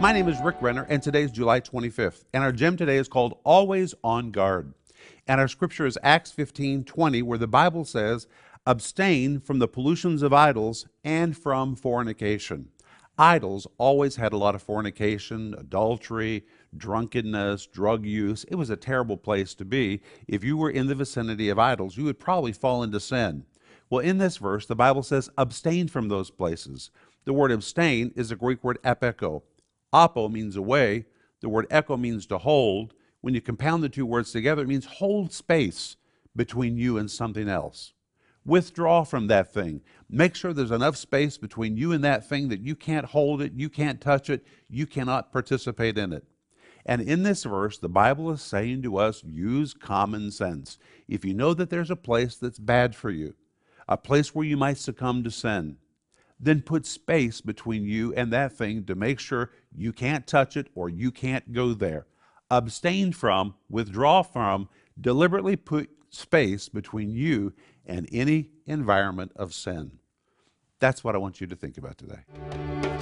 My name is Rick Renner, and today is July 25th. And our gem today is called Always on Guard. And our scripture is Acts 15 20, where the Bible says, Abstain from the pollutions of idols and from fornication. Idols always had a lot of fornication, adultery, drunkenness, drug use. It was a terrible place to be. If you were in the vicinity of idols, you would probably fall into sin. Well, in this verse, the Bible says, abstain from those places. The word abstain is the Greek word apecho. Apo means away. The word echo means to hold. When you compound the two words together, it means hold space between you and something else. Withdraw from that thing. Make sure there's enough space between you and that thing that you can't hold it, you can't touch it, you cannot participate in it. And in this verse, the Bible is saying to us use common sense. If you know that there's a place that's bad for you, a place where you might succumb to sin, then put space between you and that thing to make sure you can't touch it or you can't go there. Abstain from, withdraw from, deliberately put space between you and any environment of sin. That's what I want you to think about today.